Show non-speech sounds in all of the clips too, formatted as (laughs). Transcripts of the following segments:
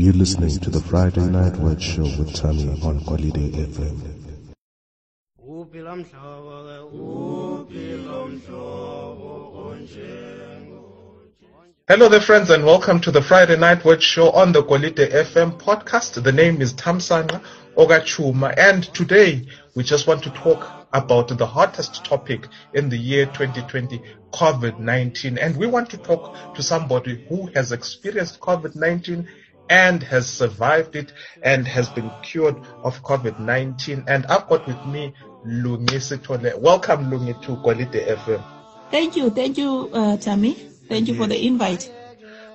You're listening to the Friday Night Word Show with Tammy on Holiday FM. Hello there friends and welcome to the Friday Night Word Show on the Quality FM podcast. The name is Tamsanga Ogachuma and today we just want to talk about the hottest topic in the year 2020, COVID-19. And we want to talk to somebody who has experienced COVID-19 and has survived it and has been cured of COVID-19. And I've got with me Lungi Sitole. Welcome Lungi to Quality FM. Thank you, thank you, uh, Tammy. Thank you for the invite.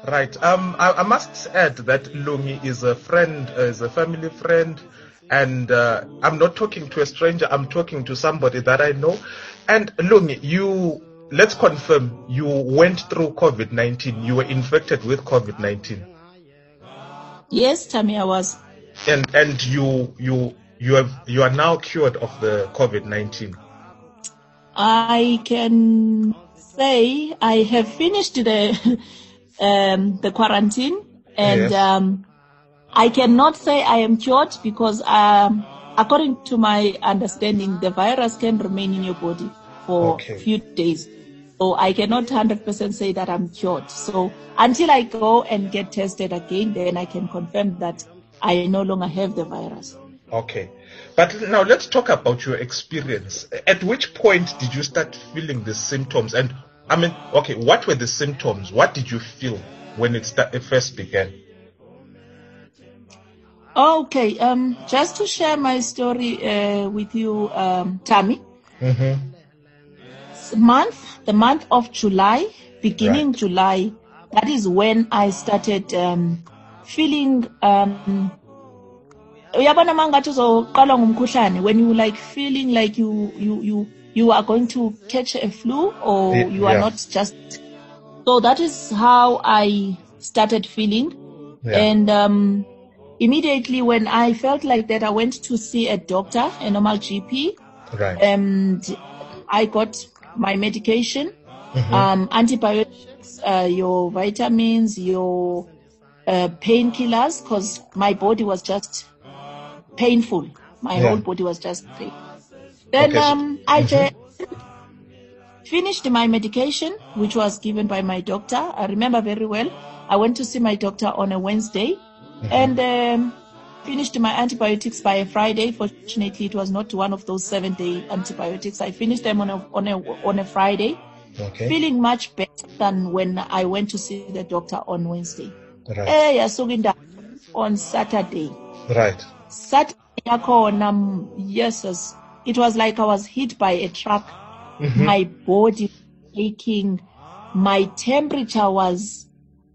Right. Um, I, I must add that Lungi is a friend, uh, is a family friend, and uh, I'm not talking to a stranger. I'm talking to somebody that I know. And Lungi, you let's confirm you went through COVID-19. You were infected with COVID-19, Yes, Tammy, I was. and and you you you have you are now cured of the COVID-19. I can say I have finished the (laughs) um, the quarantine, and Yes. um, I cannot say I am cured because, um, according to my understanding, the virus can remain in your body for Okay. a few days. So I cannot 100% say that I'm cured. So until I go and get tested again, then I can confirm that I no longer have the virus. Okay. But now let's talk about your experience. At which point did you start feeling the symptoms? And I mean, okay, what were the symptoms? What did you feel when it, start, it first began? Okay, um, just to share my story uh, with you, um, Tammy. Mm-hmm. Month, the month of July, beginning Right. July, that is when I started um, feeling. Um, uyabona uma ngathi uzoqalwa ngumkhuhlane when you like feeling like you you you you are going to catch a flu or Yeah, you are not just so that is how i started feeling Yeah. and um, immediately when i felt like that i went to see a doctor a normal gp right. and i got my medication. Mhm. um, antibiotics uh, your vitamins your uh, painkillers because my body was just painful. My Yeah. whole body was just pain. Then Okay, um, i just finished my medication which was given by my doctor. I remember very well. I went to see my doctor on a wednesday. And um, finished my antibiotics by a friday. Fortunately it was not one of those seven day antibiotics. I finished them on a, on a, on a friday okay. feeling much better than when i went to see the doctor on wednesday. Right. eh on saturday. Right. saturday yakhona mm, yes it was like i was hit by a truck. My body aching. My temperature was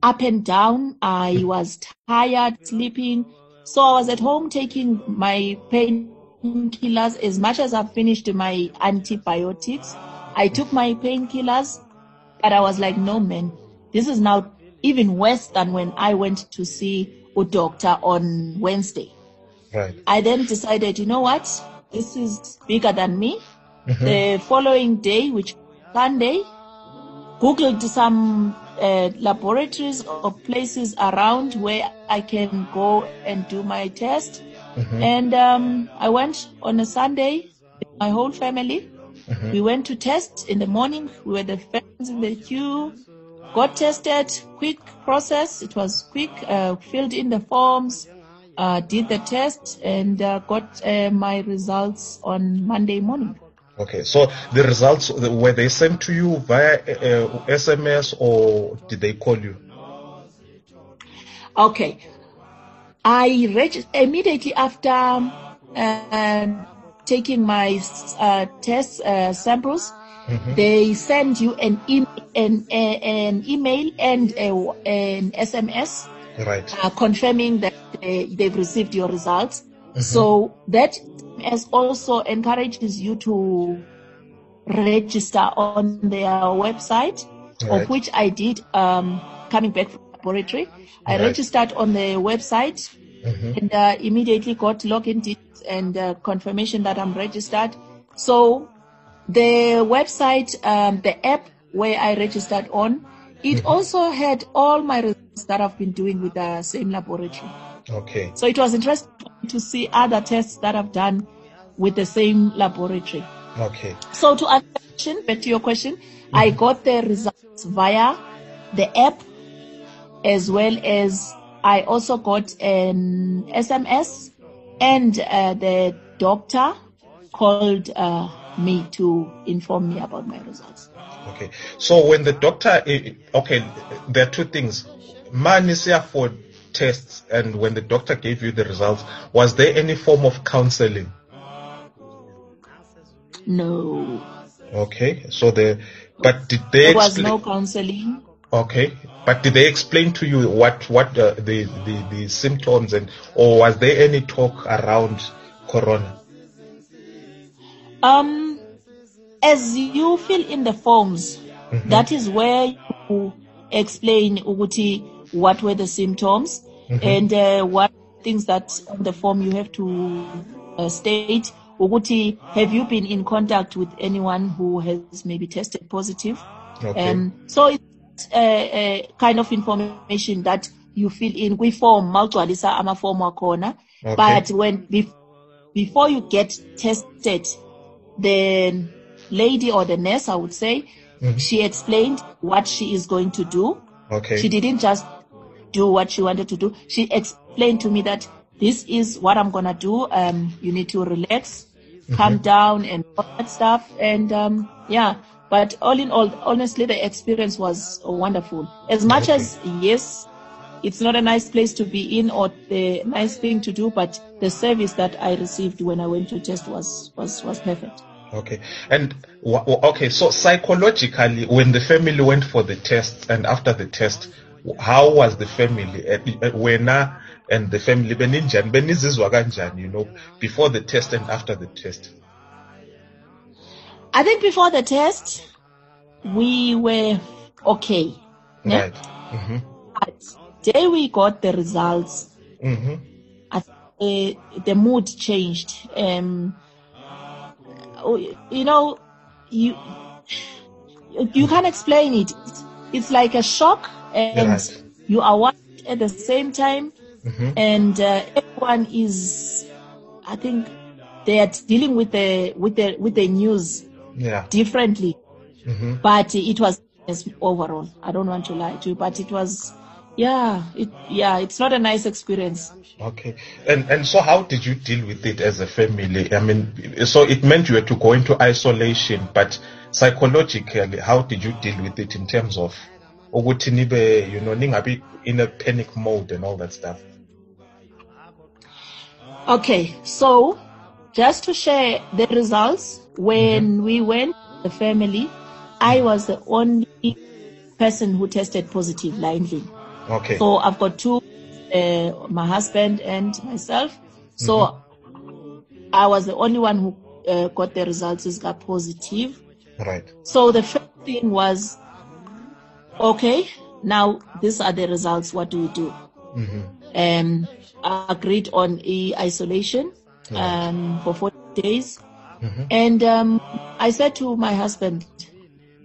up and down. I (laughs) was tired sleeping so i was at home taking my painkillers as much as i finished my antibiotics i took my painkillers but i was like no man this is now even worse than when i went to see a doctor on wednesday Right. I then decided, you know what? This is bigger than me. Mm-hmm. The following day, which Sunday, Googled some uh, laboratories or places around where I can go and do my test. And um, I went on a Sunday with my whole family. We went to test in the morning. We were the first in the queue. Got tested. Quick process. It was quick. Uh, filled in the forms. Uh, did the test and uh, got uh, my results on Monday morning. Okay. So the results were they sent to you via uh, SMS or did they call you? Okay. I reg- immediately after um, taking my uh, test uh, samples, they send you an, e- an, an email and a, an SMS Right. uh, confirming that they, they've received your results. So that has also encourages you to register on their website, Right. of which I did um, coming back from laboratory. I Right. registered on the website and uh, immediately got login details and uh, confirmation that I'm registered. So the website, um, the app where I registered on, it also had all my results that I've been doing with the same laboratory. Okay. So it was interesting to see other tests that I've done with the same laboratory. Okay. So to answer your question, back to your question, I got the results via the app as well as I also got an SMS and uh, the doctor called uh, me to inform me about my results. Okay. So when the doctor, eh, okay, there are two things. Man is here for tests, and when the doctor gave you the results, was there any form of counseling? No, Okay. So the, but did they there was explain? no counseling. Okay. But did they explain to you what what uh, the, the the symptoms and or was there any talk around corona? Um, as you fill in the forms, that is where you explain ukuthi what were the symptoms and uh, what things that on the form you have to uh, state. ukuthi have you been in contact with anyone who has maybe tested positive? Okay. Um, so it's a, a kind of information that you fill in kwi-form mawugcwalisa amaform wakhona Okay. but when bef- before you get tested the lady or the nurse i would say she explained what she is going to do okay. she didn't just do what she wanted to do. She explained to me that this is what i'm gonna do. Um, you need to relax calm down and all that stuff. And um, yeah but all in all honestly the experience was wonderful. As much Okay. as yes it's not a nice place to be in or the nice thing to do but the service that i received when i went to test was was was perfect. Okay. And okay, so psychologically, when the family went for the test and after the test, how was the family? Eh, eh, Wena and the family beninjani benizizwa kanjani, you know, before the test and after the test? i think before the test we were okay ne? Right. Mm-hmm. but day we got the results Mm-hmm. I uh, the mood changed. Um, oh, you know, you you can't explain it. It's, it's like a shock, and Right. you are worried at the same time, Mhm. and uh, everyone is. I think they are dealing with the with the with the news Yeah. differently, Mm-hmm. but it was overall. I don't want to lie to you, but it was. Yeah, it yeah, it's not a nice experience. Okay. And and so how did you deal with it as a family? I mean, so it meant you had to go into isolation, but psychologically, how did you deal with it in terms of ukuthi nibe, you know, ningabi in a panic mode and all that stuff? Okay, so just to share the results, when we went, the family, I was the only person who tested positive, blindly. Okay. So I've got two, uh, my husband and myself. So I was the only one who uh, got the results is got positive. right. So the first thing was, okay, now these are the results. What do we do? Um, I agreed on a isolation um, for 40 days. And um, I said to my husband,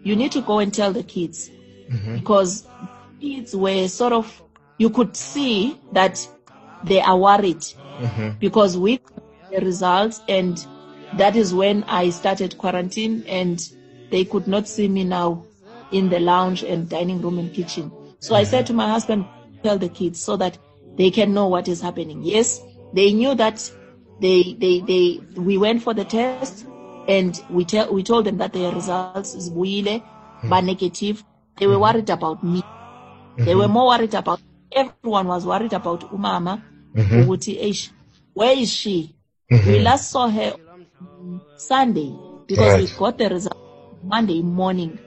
you need to go and tell the kids. Because kids were sort of, you could see that they are worried. Because we the results and that is when I started quarantine and they could not see me now in the lounge and dining room and kitchen. So I said to my husband, tell the kids so that they can know what is happening. Yes, they knew that they they they we went for the test and we tell we told them that their results is buile hmm. but negative. They were hmm. worried about me. They were hmm. more worried about everyone was worried about Umama. "Eish, Where is she? We last saw her Sunday because we got the result Monday morning.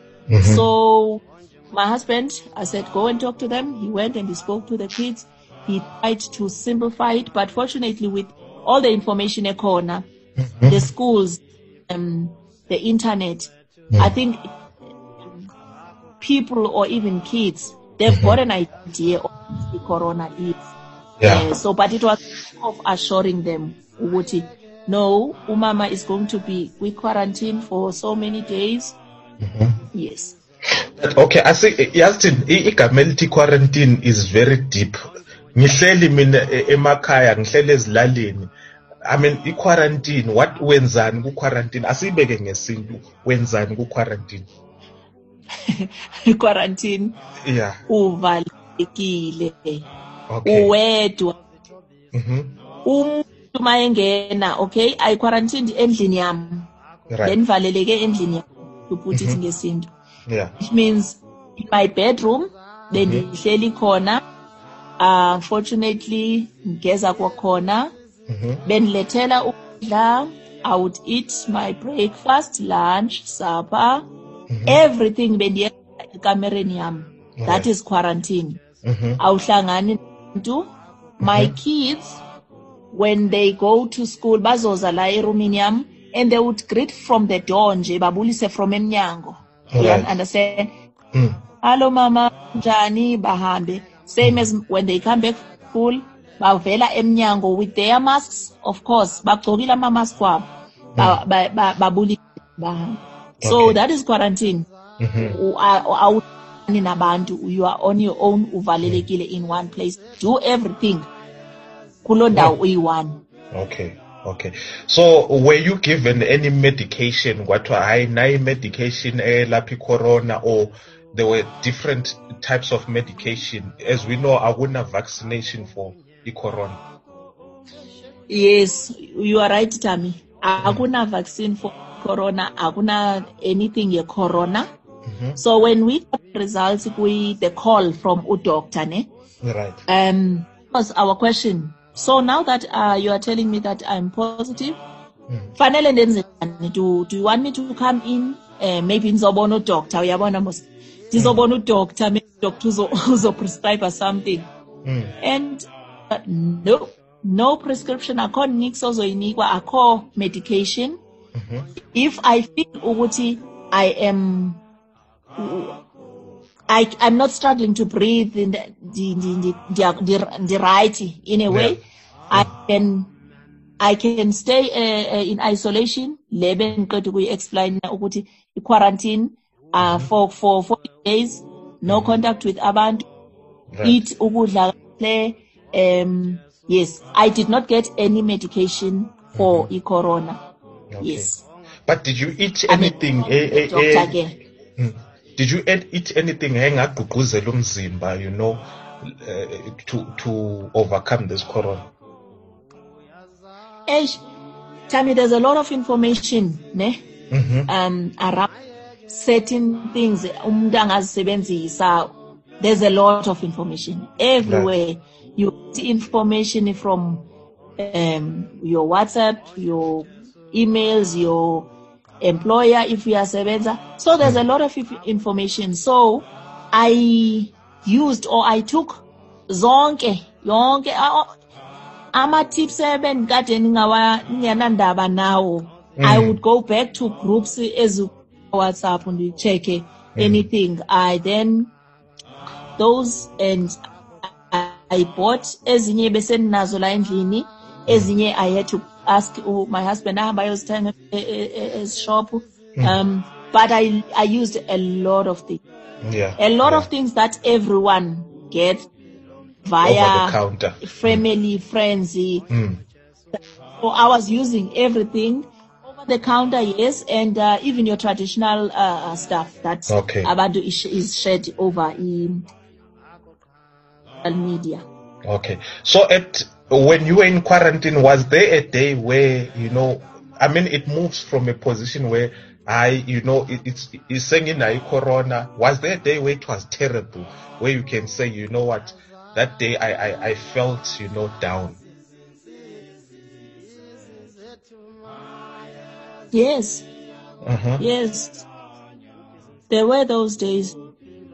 So my husband, I said, go and talk to them. He went and he spoke to the kids. He tried to simplify it, but fortunately with all the information at corner, the schools, um, the internet, I think people or even kids, they've got an idea of what the corona is. Yeah. Uh, so, but it was of assuring them, ukuthi, no, Umama is going to be we quarantine for so many days. Yes. Okay, asi yazi igama elithi quarantine is very deep. Ngihleli mina e- emakhaya, ngihleli ezilalini. I mean, i-quarantine, what wenzani ku-quarantine? Asiyibeke ngesintu, wenzani ku-quarantine? (laughs) quarantine Yeah, uvalekile okay. uwedwa Mhm. umuntu mayengena okay i quarantined endlini yami Right. then valeleke endlini yami to put it ngesintu Yeah. which means in my bedroom bendihleli khona uh, unfortunately ngeza kwakhona. Mhm. benilethela ukudla i would eat my breakfast lunch supper everything bendiyenza ekamereni yami. That Right. is quarantine. Mhm. awuhlangani nabantu. My kids when they go to school bazoza la erumini yami. And they would greet from the door nje babulise from emnyango. You Right. understand? Mm. hello mama njani? Bahambe. Same as when they come back from school bavela emnyango with their masks. Of course bagcokile ama-mask wabo. Ba- ba- ba- babulise bahambe. So Okay. that is quarantine. Mhm. U- a- awuhlangani nabantu. You are on your own uvalelekile in one place. Do everything. Kuloo ndawo uyi-one. Okay. Okay. So were you given any medication? Kwathiwa hayi nayi medication elapha corona or there were different types of medication as we know akuna vaccination for i-corona. yes you are right tami akuna vaccine for corona akuna anything ye-corona so when we got results we the call from udoctor ne Right. um was our question so now that uh, you are telling me that i'm positive fanele ndenze njani? Do, do you want me to come in? Uh, maybe ngizobona udoctor uyabona mos ndizobona udoctor maybe udoctor uzo, (laughs) uzo prescribe something. Mm. and uh, no no prescription akho nix ozoyinikwa akho medication. If i feel ukuthi i am I, I'm not struggling to breathe in the, the, the, the, the, the right in a way. Yeah. I can I can stay uh, uh, in isolation. Lebe ngiqeda ukuyi-explain ukuthi i-quarantine uh, for for 40 days, no contact with abantu, Right. eat ukudla kahle. Um, yes, I did not get any medication for i-corona. Okay. Yes. But did you eat I mean, anything eh, eh, doctor eh, ke. Mm. Did you eat, eat anything engagqugquzela umzimba, you know, uh, to to overcome this corona? Eish, Tammy, there's a lot of information, ne? Mhm. um around certain things umuntu angazisebenzisa there's a lot of information everywhere you get information from um, your whatsapp your emails your employer if you are sebenza so there's a lot of inf- information. So i used or i took zonke yonke a- ama-tips ebendikade ningawa- ningenandaba nawo. I would go back to groups ezi whatsapp ndichecke anything. I then those and I, I bought ezinye besendinazo la endlini ezinye i had to ask uh, my husband ahamba ayozithenga e- e- e- ezishop um but I, I used a lot of things Yeah. a lot yeah. of things that everyone gets via counter. family friends Mm. so I was using everything over the counter, yes, and uh, even your traditional uh, stuff that Okay. Abadu is, is shared over in media. Okay. So at when you were in quarantine, was there a day where you know? I mean, it moves from a position where I, you know, it, it's it's saying in a corona. Was there a day where it was terrible, where you can say, you know what, that day I I, I felt you know down. Yes, Uh-huh. yes. There were those days.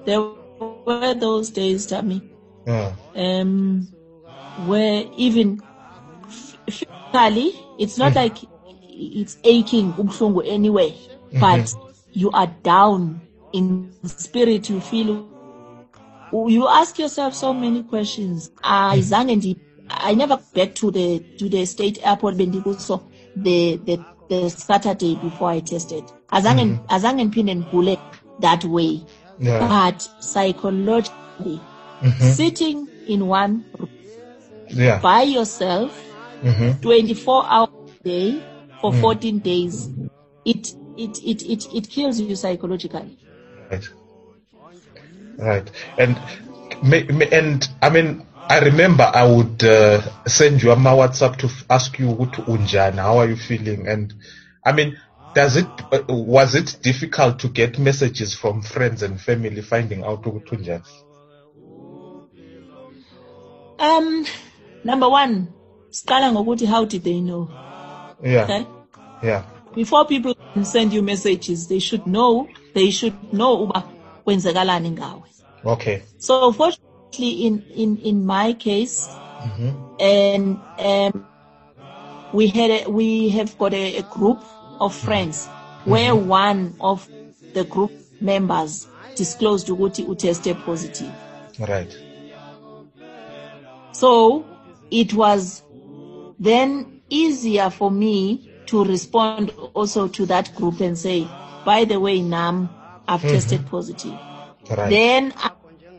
There were those days, Tammy, Uh, um, where even physically, it's not hmm. like it's aching ubuhlungu anyway, hmm. but you are down in spirit. You feel you ask yourself so many questions. Hmm. I zange ndi- I never back to the to the state airport bendikuso the the the Saturday before I tested. Azange azange ndiphinde ndigule that way. Yeah. but psychologically, Mhm. sitting in one room Yeah. by yourself Mhm. 24 hours a day for Mm. 14 days, it, it, it, it, it kills you psychologically. Right. Right. And and I mean, I remember I would uh, send you a my WhatsApp to ask you what unjani, how are you feeling? And I mean, does it uh, was it difficult to get messages from friends and family finding out ukuthi unjani? Um, number one, siqala ngokuthi how did they know? Yeah. Okay? Yeah. Before people can send you messages, they should know, they should know uba kwenzakalani ngawe. Okay. So fortunately, in, in, in my case, mm-hmm. and um, we had a, we have got a, a group of mm-hmm. friends mm-hmm. where one of the group members disclosed ukuthi utested positive. Right. So it was then easier for me to respond also to that group and say, by the way, Nam, I've tested positive. Right. Then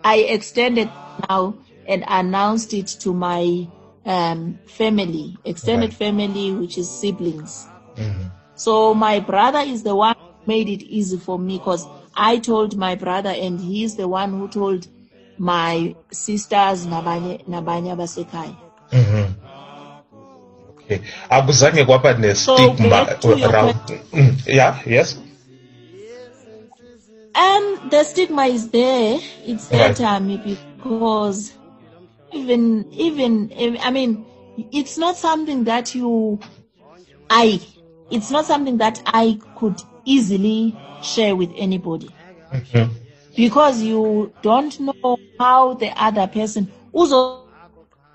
I, extended now and announced it to my um, family, extended Right. family, which is siblings. Mhm. So my brother is the one who made it easy for me because I told my brother and he's the one who told my sisters nabanye nabanye Mhm. Okay. Akuzange kwaba So, ne-stigma your around. Mm, Yeah. Yes. Um, the stigma is there. It's there, Right. Tammy, because even, even, I mean, it's not something that you, I, it's not something that I could easily share with anybody Mhm. because you don't know how the other person uzo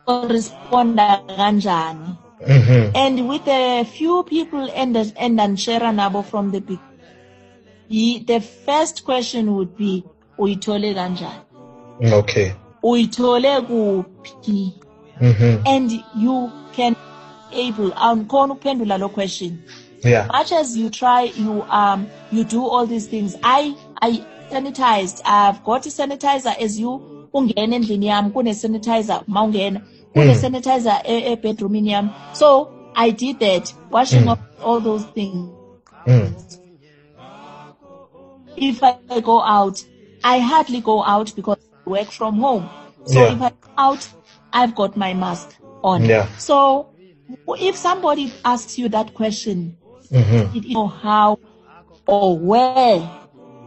responda kanjani. Mhm. And with a few people and and Anshera Nabo from the big, the first question would be, uyithole kanjani? Okay. Uyithole kuphi? Mhm. And you can able awukhona ukuphendula lo question. Yeah. Much as you try, you um you do all these things. I I sanitized. I've got a sanitizer as you ungena endlini yami kune sanitizer mawungena kune Mm. sanitizer e, e bedroomini yami. So I did that, washing Mm. off all those things. Mm. If I go out, I hardly go out because I work from home. So Yeah. if I go out, I've got my mask on. Yeah. So if somebody asks you that question, Mhm. you know how or where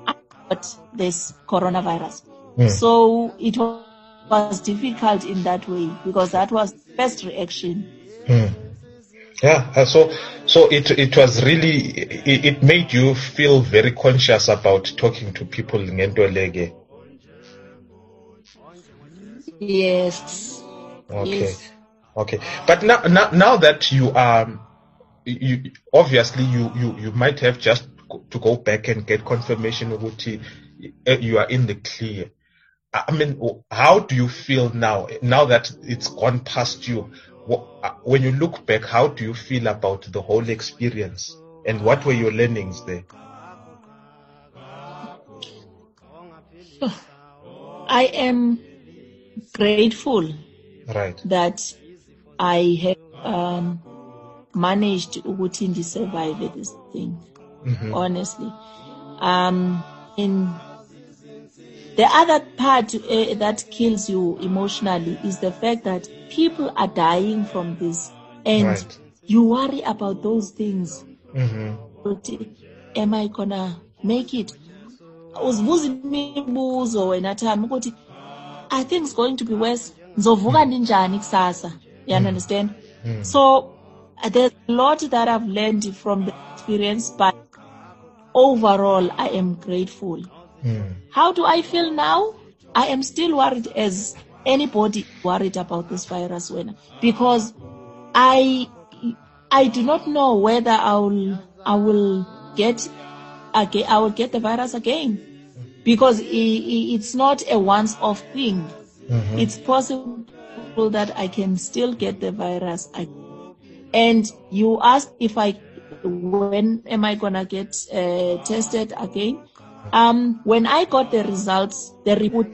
I got this coronavirus. Mm. So it was difficult in that way because that was the first reaction. Mm. Yeah. uh, So, so it it was really it, it made you feel very conscious about talking to people ngento lege. Yes. Okay. Yes. Okay. But now now now that you um you obviously you you you might have just to go back and get confirmation ukuthi uh, you are in the clear. I mean, how do you feel now? Now that it's gone past you, uh, when you look back, how do you feel about the whole experience? And what were your learnings there? (sighs) I am grateful Right. that I have um, managed ukuthi survive this thing. Mhm. honestly. Um, in the other part uh, that kills you emotionally is the fact that people are dying from this, and Right. you worry about those things. Mhm. But am I gonna make it? uzibuza imibuzo wena Thami ukuthi I think it's going to be worse. Ngizovuka kusasa? You understand? Mm. So there's a lot that I've learned from the experience, but overall, I am grateful. Mm. How do I feel now? I am still worried as anybody worried about this virus when because I I do not know whether I will I will get again I will get the virus again because it's not a once off thing. Mhm. It's possible that I can still get the virus. And you asked if I, when am I gonna get uh, tested again? Um, when I got the results, the report,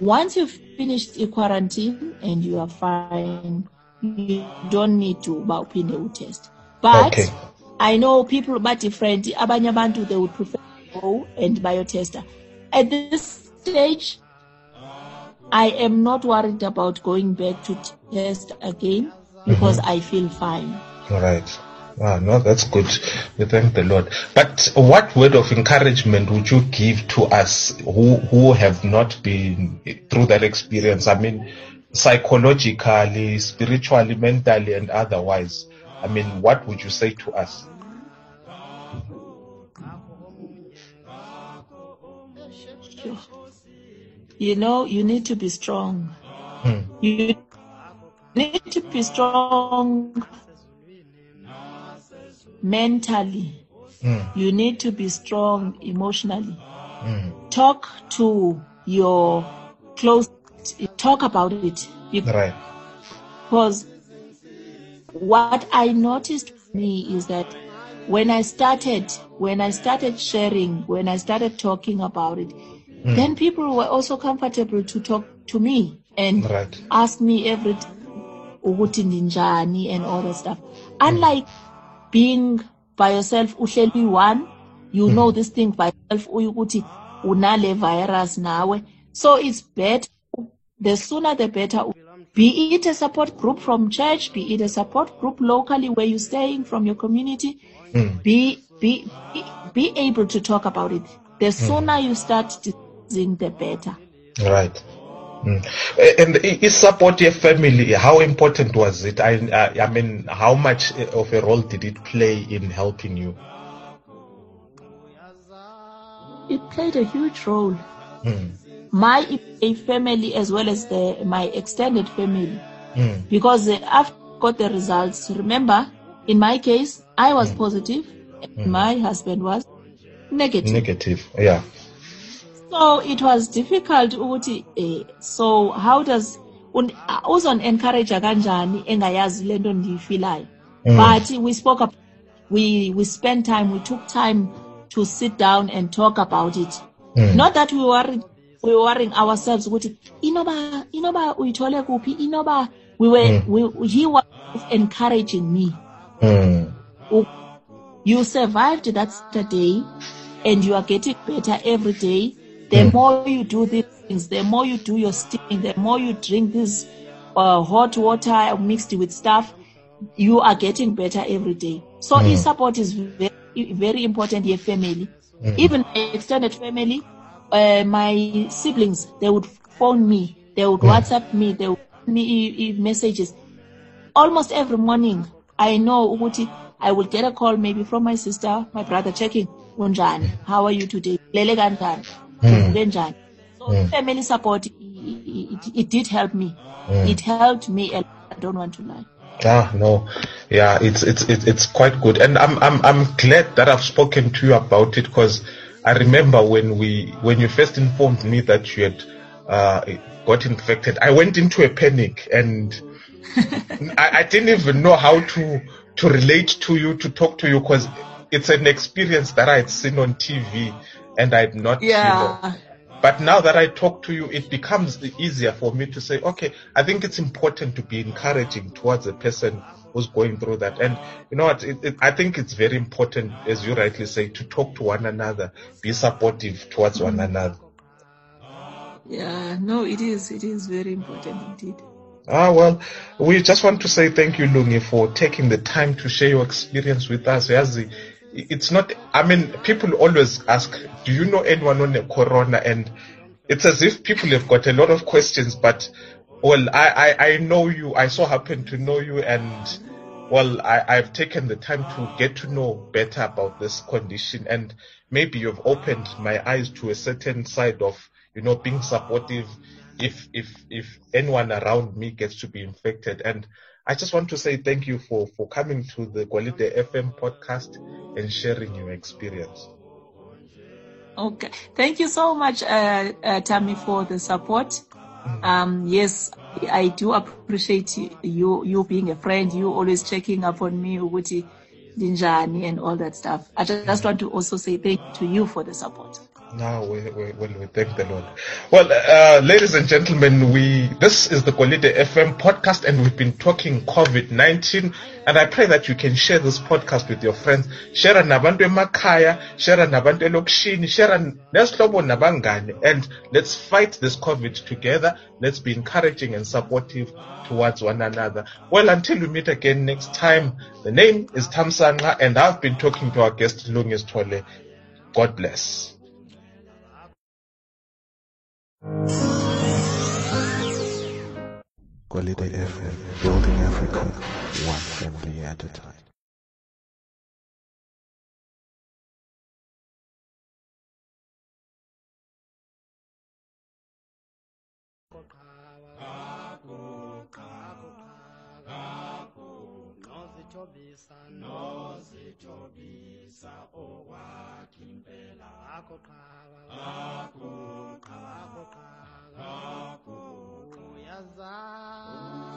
once you've finished the quarantine and you are fine, you don't need to uphinde test. But Okay. I know people are different. Abanye abantu they would prefer to go and biotester. At this stage, I am not worried about going back to test again because I feel fine. All right. Wow, no, that's good. We thank the Lord. But what word of encouragement would you give to us who who have not been through that experience? I mean, psychologically, spiritually, mentally, and otherwise. I mean, what would you say to us? You know, you need to be strong. Hmm. You need to be strong mentally. Hmm. You need to be strong emotionally. Hmm. Talk to your close, talk about it. Right. Because what I noticed for me is that when I started, when I started sharing, when I started talking about it, then people were also comfortable to talk to me and Right. ask me ndinjani and all that stuff. Unlike being by yourself, uhleli one, you know mm-hmm. this thing by yourself, ukuthi unale virus nawe. So it's better, the sooner the better. Be it a support group from church, be it a support group locally where you're staying from your community, be, be, be, be able to talk about it. The mm. sooner you start discussing, the better. Right. Mm. And is support your family? How important was it? I, I, I mean, how much of a role did it play in helping you? It played a huge role. Mm. my family as well as the my extended family Mm. because uh, after I got the results remember in my case i was positive and my husband was negative Negative. Yeah. So it was difficult ukuthi eh, so how does un- uzon encourage kanjani engayazi lento ndiyifilayo? But we spoke up we we spent time we took time to sit down and talk about it. Not that we were we were worrying ourselves ukuthi inoba inoba uyithole kuphi? Inoba we were we, he was encouraging me. Mm. you survived that Saturday and you are getting better every day. The more you do these things, the more you do your steaming, the more you drink this uh, hot water mixed with stuff, you are getting better every day. So e-support is very, very important in family. Even extended family, uh, my siblings, they would phone me, they would WhatsApp me, they would send me e- e- messages. Almost every morning I know ukuthi I will get a call maybe from my sister, my brother checking unjani, how are you today? Lele kanjani? Uvuke njani? So family support it, it, it did help me. It helped me a lot. I don't want to lie. Ah, no. Yeah, it's, it's, it's, it's quite good. And I'm, I'm, I'm glad that I've spoken to you about it because I remember when we, when you first informed me that you had, uh, got infected, I went into a panic and (laughs) I, I didn't even know how to, to relate to you, to talk to you because it's an experience that I had seen on TV and I'm not, you know, but now that I talk to you, it becomes easier for me to say, okay, I think it's important to be encouraging towards a person who's going through that. And you know what? It, it, I think it's very important, as you rightly say, to talk to one another, be supportive towards one another. Yeah, no, it is. It is very important indeed. Ah, well, we just want to say thank you, Lungi, for taking the time to share your experience with us. Yazi, It's not, I mean, people always ask, do you know anyone on the corona? And it's as if people have got a lot of questions, but well, I, I, I know you, I so happen to know you and well, I, I've taken the time to get to know better about this condition and maybe you've opened my eyes to a certain side of, you know, being supportive if, if, if anyone around me gets to be infected. And I just want to say thank you for, for coming to the Quality FM podcast and sharing your experience. Okay. Thank you so much, uh, uh, Tammy, for the support. Um, yes, I do appreciate you, you being a friend. You always checking up on me, ukuthi Dinjani and all that stuff. I ju- just want to also say thank you to you for the support. No, we, we, well, we thank the Lord. Well, uh, ladies and gentlemen, we this is the Quality FM podcast, and we've been talking COVID nineteen. And I pray that you can share this podcast with your friends. Share nabantu emakhaya, share nabantu elokishini, share nesihlobo nabangani, and let's fight this COVID together. Let's be encouraging and supportive towards one another. Well, until we meet again next time, the name is Tamsanga, and I've been talking to our guest Lungi Sitole. God bless. Quality FM, building Africa, one family at a time. sithobisa nosithobisa okwakhe impela akho qhaka akho qhaka akho qhaka akho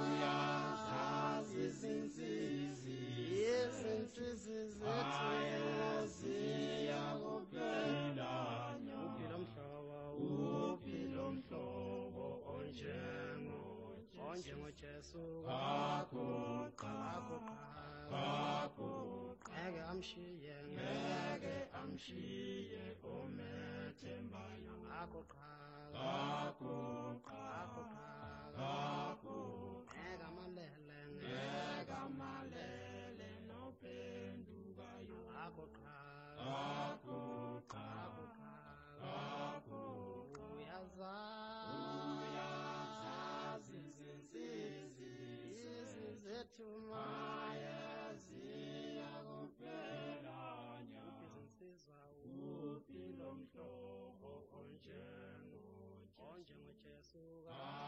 uyazazi izinsizi izinsizi zethu ziyakuphela uphila mhlobo uphila mhlobo onjengo onjengojesu akuqa akuqa ngeke amshiye ngeke amshiye omethembayo akho qhawe akho qhawe akho ngeke amalele ngeke amalele nophendukayo akho qhawe uphi